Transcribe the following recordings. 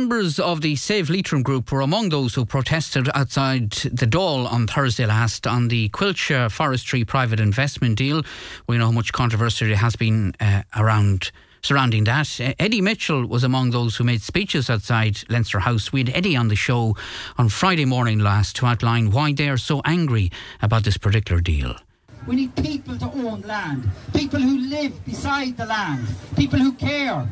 members of the Save Leitrim group were among those who protested outside the Dáil on Thursday last on the Coillte Forestry private investment deal. We know how much controversy there has been uh, around surrounding that. Eddie Mitchell was among those who made speeches outside Leinster House. We had Eddie on the show on Friday morning last to outline why they are so angry about this particular deal. We need people to own land, people who live beside the land, people who care.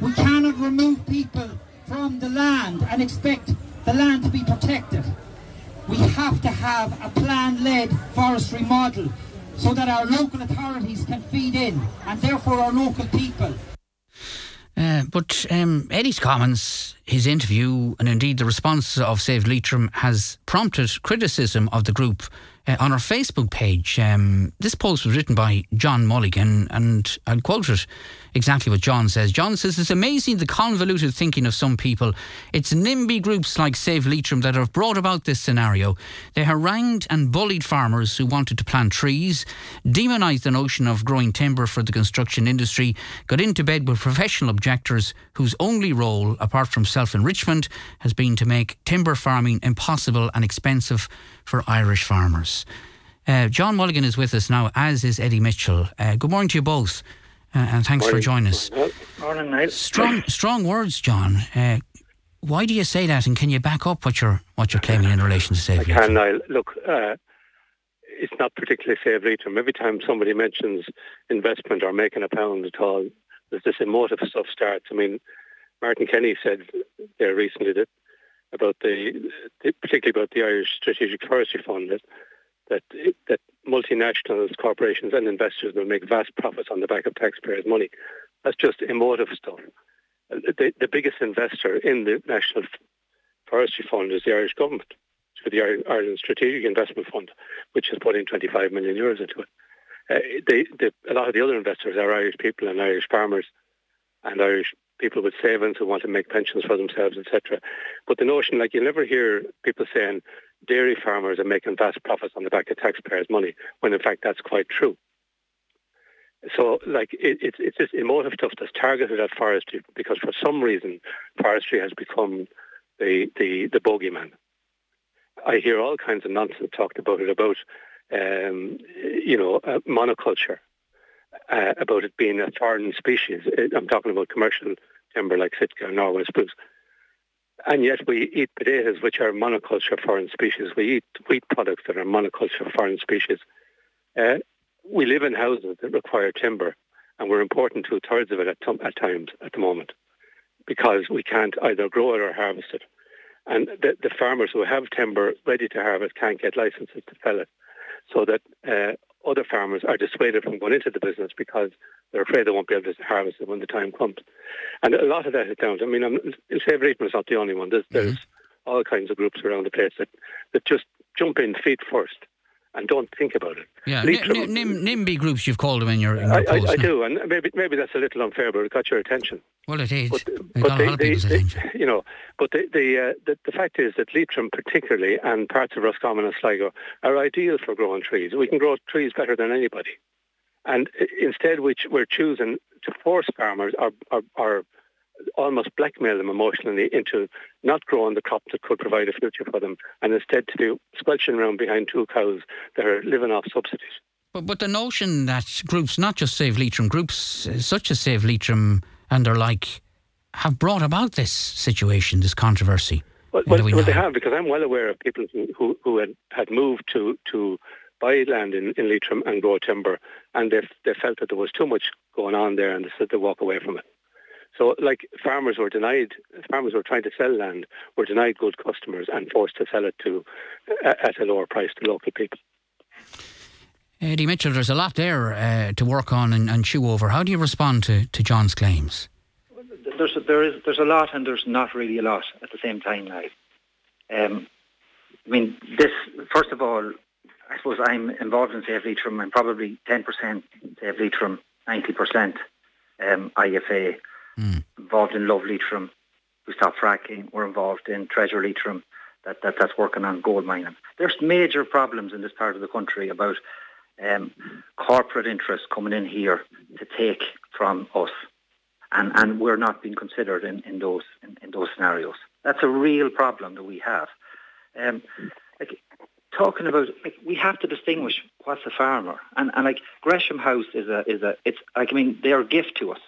We cannot remove people from the land and expect the land to be protected. We have to have a plan-led forestry model so that our local authorities can feed in and therefore our local people. Uh, but um, Eddie's comments, his interview, and indeed the response of Save Leitrim has prompted criticism of the group uh, on our Facebook page. Um, this post was written by John Mulligan, and I'll quote it exactly what John says. John says, It's amazing the convoluted thinking of some people. It's NIMBY groups like Save Leitrim that have brought about this scenario. They harangued and bullied farmers who wanted to plant trees, demonised the notion of growing timber for the construction industry, got into bed with professional objectors whose only role, apart from self enrichment, has been to make timber farming impossible and expensive for Irish farmers. Uh, John Mulligan is with us now, as is Eddie Mitchell. Uh, good morning to you both. Uh, and thanks morning. for joining us. Morning, Niall. Strong, strong words, John. Uh, why do you say that, and can you back up what you're what you're claiming in relation to Save I can, Niall. Look, uh, it's not particularly Save Leitrim. Every time somebody mentions investment or making a pound at all, there's this emotive stuff starts. I mean, Martin Kenny said there recently that about the, the particularly about the Irish Strategic Forestry Fund that that that multinationals, corporations, and investors will make vast profits on the back of taxpayers' money. That's just emotive stuff. The, the biggest investor in the National Forestry Fund is the Irish government, through the Ireland Strategic Investment Fund, which has put in 25 million euros into it. Uh, they, they, a lot of the other investors are Irish people and Irish farmers and Irish people with savings who want to make pensions for themselves, etc. But the notion, like you'll never hear people saying dairy farmers are making vast profits on the back of taxpayers' money, when in fact that's quite true. So, like, it, it's it's this emotive stuff that's targeted at forestry because for some reason forestry has become the the the bogeyman. I hear all kinds of nonsense talked about it about, um, you know, uh, monoculture, uh, about it being a foreign species. I'm talking about commercial timber like Sitka and Norway spruce. And yet we eat potatoes, which are monoculture foreign species. We eat wheat products that are monoculture foreign species. Uh, we live in houses that require timber, and we're importing two thirds of it at, t- at times at the moment because we can't either grow it or harvest it. And the, the farmers who have timber ready to harvest can't get licenses to fell it. So that uh, other farmers are dissuaded from going into the business because they're afraid they won't be able to harvest it when the time comes. And a lot of that is down to, I mean, I'm, Save Leitrim is not the only one. There's, mm-hmm. there's all kinds of groups around the place that, that just jump in feet first and don't think about it. Yeah, Leitrim, N- NIMBY groups you've called them in your, in your I, I, I do, and maybe maybe that's a little unfair, but it got your attention. Well, it is. But, it but got the, a lot of people's the, attention. You know, but the the, uh, the, the fact is that Leitrim, particularly, and parts of Roscommon and Sligo, are ideal for growing trees. We can grow trees better than anybody, and instead, which we're choosing to force farmers or, or, or almost blackmail them emotionally into not growing the crop that could provide a future for them and instead to be squelching around behind two cows that are living off subsidies. But, but the notion that groups, not just Save Leitrim, groups such as Save Leitrim and their like, have brought about this situation, this controversy. Well, well, we well they have, because I'm well aware of people who, who, who had, had moved to, to buy land in, in Leitrim and grow timber, and they, they felt that there was too much going on there and they said they walk away from it. So, like farmers were denied, farmers were trying to sell land, were denied good customers and forced to sell it to uh, at a lower price to local people. Eddie Mitchell, there's a lot there uh, to work on and, and, chew over. How do you respond to, to John's claims? There's a, there is there's a lot and there's not really a lot at the same time now. Um, I mean, this first of all, I suppose I'm involved in Save Leitrim. I'm probably 10% Save Leitrim, 90% um, IFA mm. involved in Love Leitrim, who stopped fracking. We're involved in Treasure Leitrim, that, that, that's working on gold mining. There's major problems in this part of the country about um, corporate interests coming in here to take from us. and, and we're not being considered in, in those in, in those scenarios. That's a real problem that we have. Um, like talking about, like we have to distinguish what's a farmer, and, and like Gresham House is a is a it's like I mean they're a gift to us,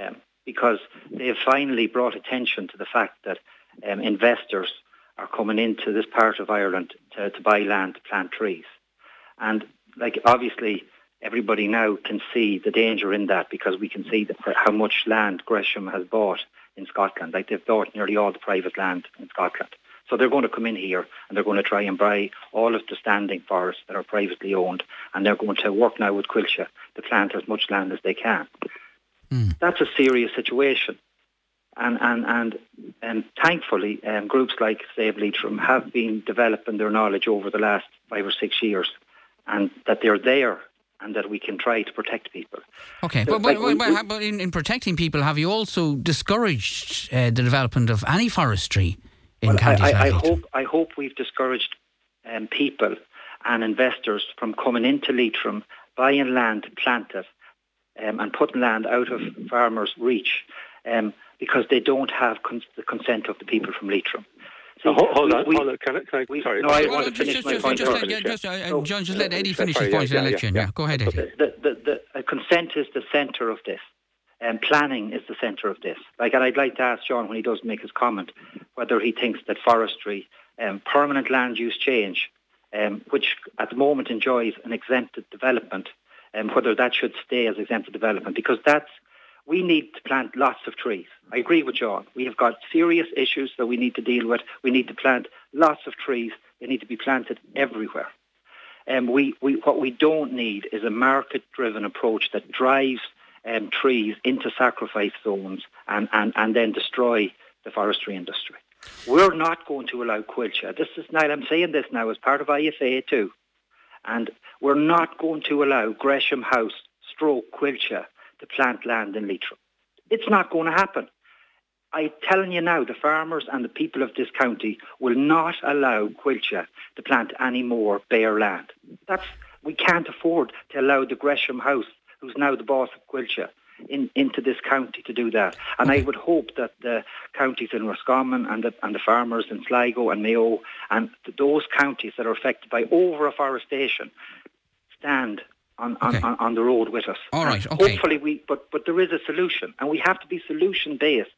um, because they have finally brought attention to the fact that um, investors are coming into this part of Ireland to, to buy land to plant trees, and like obviously everybody now can see the danger in that because we can see how much land Gresham has bought in Scotland. Like they've bought nearly all the private land in Scotland. So they're going to come in here and they're going to try and buy all of the standing forests that are privately owned and they're going to work now with Coillte to plant as much land as they can. Mm. That's a serious situation. And, and, and, and thankfully, um, groups like Save Leitrim have been developing their knowledge over the last five or six years and that they're there and that we can try to protect people. Okay, but, like but, but, but in, in, protecting people, have you also discouraged uh, the development of any forestry in well, counties I, I, I hope I hope we've discouraged um, people and investors from coming into Leitrim, buying land to plant it, um, and putting land out of farmers' reach um, because they don't have cons- the consent of the people from Leitrim. So hold, hold on, we, hold on. Can I, can I, sorry. No, I want to finish just, my just, point. Just, let, yeah, just, uh, John, just let Eddie finish his point yeah, yeah, yeah, Go ahead, Eddie. The, the, the, uh, consent is the centre of this. And um, planning is the centre of this. Like, and I'd like to ask John when he does make his comment whether he thinks that forestry, um, permanent land use change, um, which at the moment enjoys an exempted development, and um, whether that should stay as exempted development, because that's we need to plant lots of trees. I agree with John. We have got serious issues that we need to deal with. We need to plant lots of trees. They need to be planted everywhere. And um, we, we, what we don't need is a market-driven approach that drives um, trees into sacrifice zones and, and, and then destroy the forestry industry. We're not going to allow Coillte. This is now, I'm saying this now as part of IFA too. And we're not going to allow Gresham House stroke Coillte to plant land in Leitrim. It's not going to happen. I'm telling you now, the farmers and the people of this county will not allow Coillte to plant any more bare land. That's we can't afford to allow the Gresham House, who's now the boss of Coillte, in, into this county to do that. And I would hope that the counties in Roscommon and the, and the farmers in Sligo and Mayo and those counties that are affected by over-afforestation stand on, okay. on, on, the road with us. All right, okay. Hopefully we, but, but there is a solution and we have to be solution based.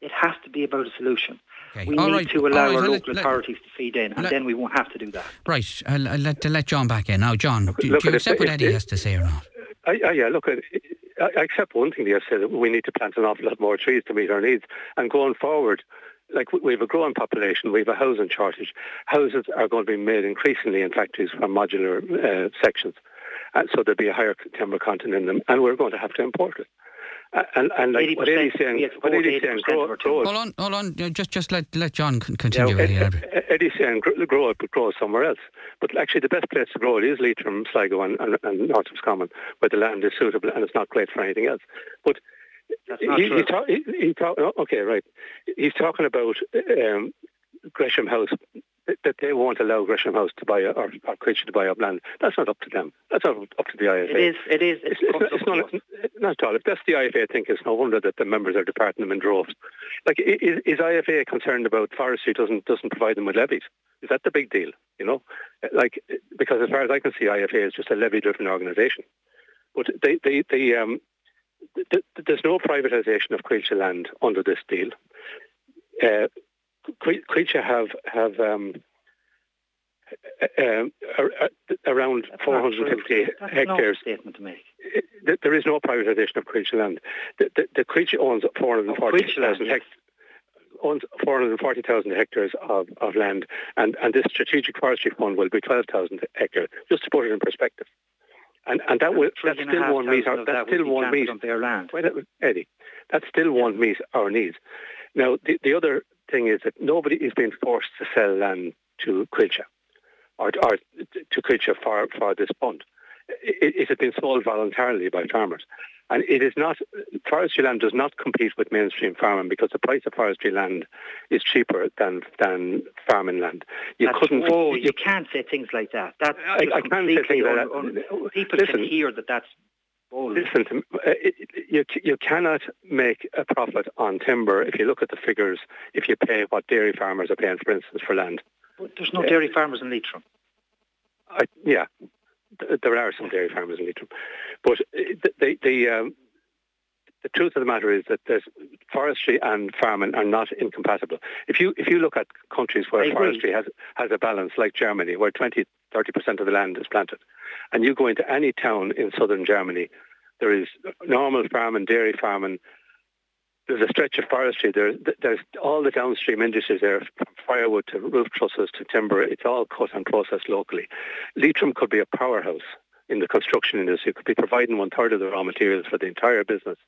It has to be about a solution. Okay. We All need right. to allow right. our local let, authorities to feed in, and let, then we won't have to do that. Right. I'll, I'll let, let John back in. Now, John, do, do you accept what Eddie has to say or not? I, I, yeah, look, I, I accept one thing he has said, that we need to plant an awful lot more trees to meet our needs. And going forward, like we have a growing population, we have a housing shortage. Houses are going to be made increasingly in factories from modular uh, sections so there'll be a higher timber content in them, and we're going to have to import it. And, and like what Eddie's saying, what Eddie's saying, grow, grow Hold on, hold on. Just, just let let John continue. Yeah, Eddie, Eddie's saying grow it, but grow somewhere else. But actually, the best place to grow it is Leitrim, Sligo, and, and, and North Roscommon, where the land is suitable and it's not great for anything else. But he, he, talk, he, he talk, oh, okay, right. He's talking about um, Gresham House that they won't allow Gresham House to buy or, or Coillte to buy up land. That's not up to them. That's not up to the IFA. It is. It is. It's, it's, it's not, not at all. If that's the IFA I think, it's no wonder that the members are departing them in droves. Like, is, is IFA concerned about forestry doesn't doesn't provide them with levies? Is that the big deal? You know, like because as far as I can see, IFA is just a levy-driven organisation. But they, they, they um, th- th- there's no privatisation of Coillte land under this deal. Uh, Coillte have have um, uh, around 450 hectares. statement to make. There is no privatisation of creature land. The, the, the owns 440,000 hectares owns 440,000 hectares of, of land, and, and this strategic forestry fund will be 12,000 hectares, just to put it in perspective. And, and that will that still won't meet our that still won't meet their land. Eddie, that still won't meet our needs. Now, the, the other thing is that nobody is being forced to sell land to Coillte or, or to Coillte for, for this fund. It, it has been sold voluntarily by farmers. And it is not, forestry land does not compete with mainstream farming because the price of forestry land is cheaper than than farming land. You That's, couldn't. Oh, you, you, can't say things like that. That's I, I can't say things like that. Un, people listen, can hear that that's. Listen, to, uh, you you cannot make a profit on timber if you look at the figures. If you pay what dairy farmers are paying, for instance, for land. But there's no dairy farmers in Leitrim. I, yeah, there are some dairy farmers in Leitrim, but uh, the the um, the truth of the matter is that there's forestry and farming are not incompatible. If you if you look at countries where forestry has has a balance, like Germany, where 20 30 percent of the land is planted, and you go into any town in southern Germany, there is normal farming, dairy farming. There's a stretch of forestry. There, there's all the downstream industries there, from firewood to roof trusses to timber. It's all cut and processed locally. Leitrim could be a powerhouse in the construction industry. It could be providing one third of the raw materials for the entire business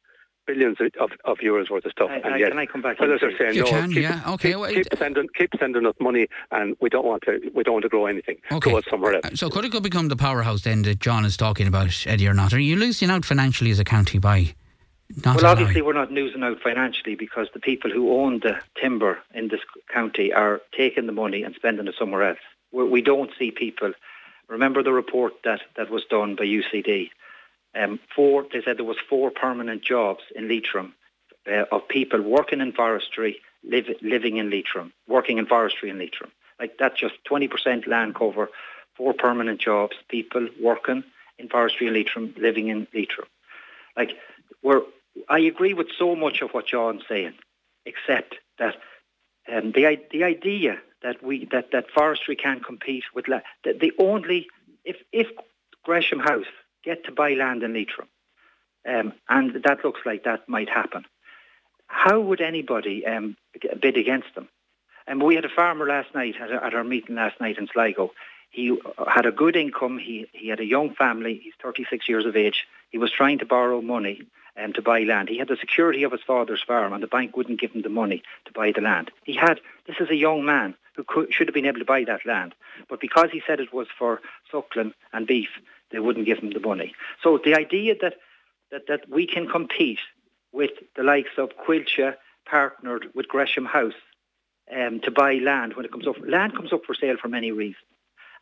billions of, of euros worth of stuff. I, and I, yet, can I come back? others are saying you no. Can, keep, yeah. Okay. Keep, well, keep, sending, keep sending us money, and we don't want to. We don't want to grow anything. Okay. Go somewhere else. So could it could become the powerhouse then that John is talking about, Eddie, or not? Are you losing out financially as a county by not Well, allowing- obviously, we're not losing out financially because the people who own the timber in this county are taking the money and spending it somewhere else. We're, we don't see people. Remember the report that, that was done by UCD. Um, four, they said there was four permanent jobs in Leitrim uh, of people working in forestry, live, living in Leitrim, working in forestry in Leitrim. Like that's just 20% land cover, four permanent jobs, people working in forestry in Leitrim, living in Leitrim. Like we're, I agree with so much of what John's saying, except that um, the the idea that we that, that forestry can compete with la- the, the only if if Gresham House get to buy land in Leitrim, um, and that looks like that might happen. How would anybody um, bid against them? And we had a farmer last night at, at our meeting last night in Sligo. He had a good income. He he had a young family. He's 36 years of age. He was trying to borrow money um, to buy land. He had the security of his father's farm, and the bank wouldn't give him the money to buy the land. He had. This is a young man who could, should have been able to buy that land, but because he said it was for suckling and beef, they wouldn't give them the money. So the idea that that, that we can compete with the likes of Coillte partnered with Gresham House um, to buy land when it comes up. Land comes up for sale for many reasons.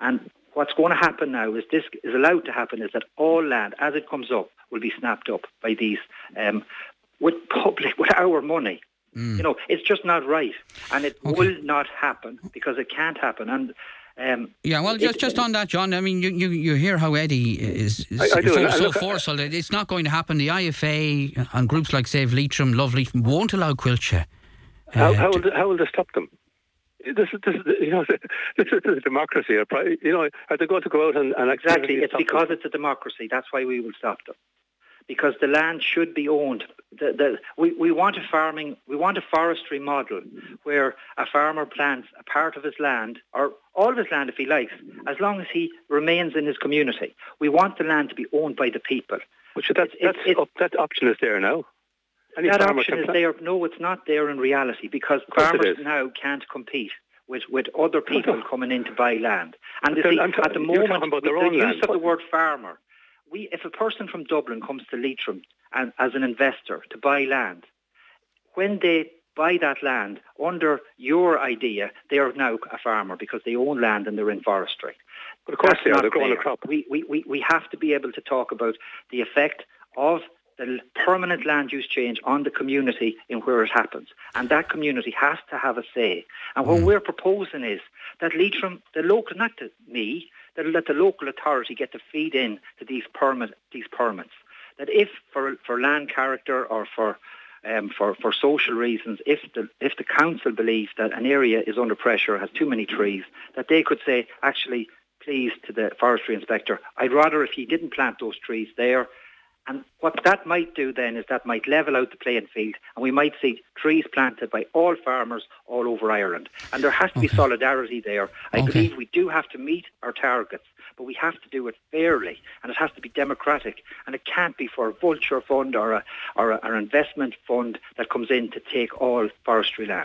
And what's going to happen now is this is allowed to happen is that all land, as it comes up, will be snapped up by these um, with public, with our money. You know, it's just not right, and it Okay. will not happen because it can't happen. And um, Yeah, well, just it- just on that, John. I mean, you, you, you hear how Eddie is, is I- I do, so, so forceful. that It's not going to happen. The IFA and groups like Save Leitrim, Love Leitrim won't allow Coillte. How, uh, how, to- will, how will they stop them? This is, this is, you know, this is a democracy. a pri- You know, are they going to go out and, and Exactly. It's because them? it's a democracy. That's why we will stop them. Because the land should be owned. The, the, we, we want a farming, we want a forestry model where a farmer plants a part of his land, or all of his land if he likes, as long as he remains in his community. We want the land to be owned by the people. Which that's, it's- up, that option is there now. Any that option is there. No, it's not there in reality because farmers now can't compete with, with other people coming in to buy land. And see, at the moment, about with their the use land. of the word farmer, we, if a person from Dublin comes to Leitrim and, as an investor to buy land, when they buy that land under your idea, they are now a farmer because they own land and they're in forestry. But of course That's they are. not They're growing a crop. We, we, we, we have to be able to talk about the effect of the permanent land use change on the community in where it happens. And that community has to have a say. And what mm. we're proposing is that Leitrim, the local, not to me, that let the local authority get to feed in to these permit, these permits. That if for, for land character or for um, for, for social reasons, if the if the council believes that an area is under pressure, has too many trees, that they could say, actually, please to the forestry inspector, I'd rather if he didn't plant those trees there. And what that might do then is that might level out the playing field, and we might see trees planted by all farmers all over Ireland. And there has to be solidarity there. I Okay. believe we do have to meet our targets, but we have to do it fairly, and it has to be democratic, and it can't be for a vulture fund or a or a, or an investment fund that comes in to take all forestry land.